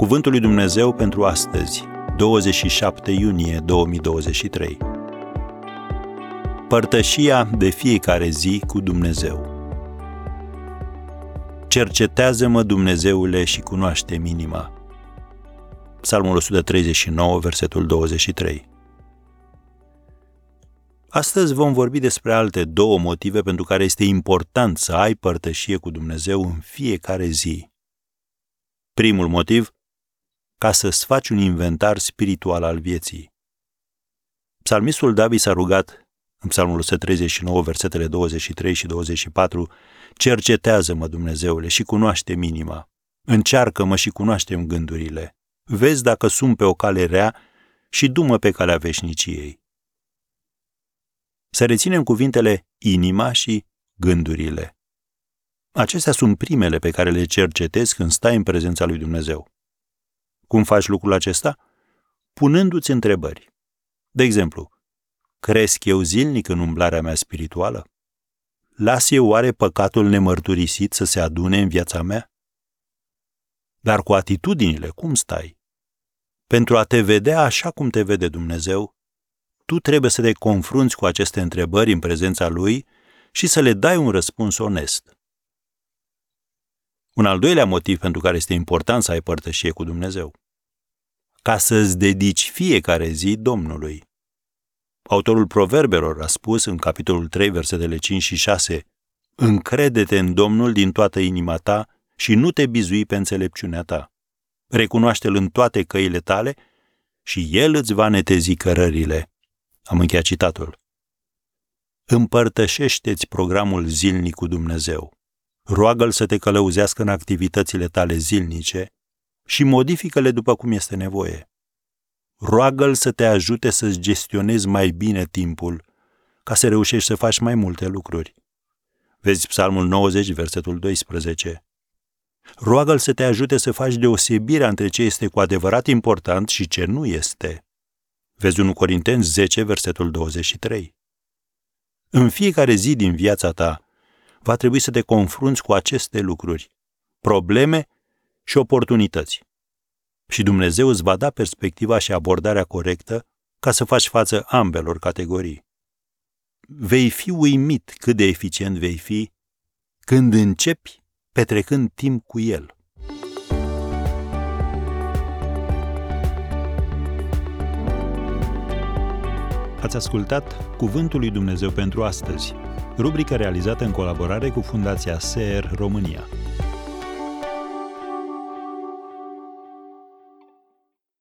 Cuvântul lui Dumnezeu pentru astăzi, 27 iunie 2023. Părtășia de fiecare zi cu Dumnezeu. Cercetează-mă, Dumnezeule, și cunoaște minima. Psalmul 139, versetul 23. Astăzi vom vorbi despre alte două motive pentru care este important să ai părtășie cu Dumnezeu în fiecare zi. Primul motiv, ca să-ți faci un inventar spiritual al vieții. Psalmistul David s-a rugat în Psalmul 139, versetele 23 și 24, Cercetează-mă, Dumnezeule, și cunoaște minima. Încearcă-mă și cunoaștem gândurile. Vezi dacă sunt pe o cale rea și dumă pe calea veșniciei. Să reținem cuvintele inima și gândurile. Acestea sunt primele pe care le cercetezi când stai în prezența lui Dumnezeu. Cum faci lucrul acesta? Punându-ți întrebări. De exemplu, cresc eu zilnic în umblarea mea spirituală? Las eu oare păcatul nemărturisit să se adune în viața mea? Dar cu atitudinile, cum stai? Pentru a te vedea așa cum te vede Dumnezeu, tu trebuie să te confrunți cu aceste întrebări în prezența Lui și să le dai un răspuns onest. Un al doilea motiv pentru care este important să ai părtășie cu Dumnezeu. Ca să-ți dedici fiecare zi Domnului. Autorul Proverbelor a spus în capitolul 3, versetele 5 și 6, Încrede-te în Domnul din toată inima ta și nu te bizui pe înțelepciunea ta. Recunoaște-L în toate căile tale și El îți va netezi cărările. Am încheiat citatul. Împărtășește-ți programul zilnic cu Dumnezeu roagă-L să te călăuzească în activitățile tale zilnice și modifică-le după cum este nevoie. Roagă-L să te ajute să-ți gestionezi mai bine timpul, ca să reușești să faci mai multe lucruri. Vezi Psalmul 90, versetul 12. Roagă-L să te ajute să faci deosebirea între ce este cu adevărat important și ce nu este. Vezi 1 Corinteni 10, versetul 23. În fiecare zi din viața ta, va trebui să te confrunți cu aceste lucruri, probleme și oportunități. Și Dumnezeu îți va da perspectiva și abordarea corectă ca să faci față ambelor categorii. Vei fi uimit cât de eficient vei fi când începi petrecând timp cu El. Ați ascultat Cuvântul lui Dumnezeu pentru astăzi rubrică realizată în colaborare cu Fundația SER România.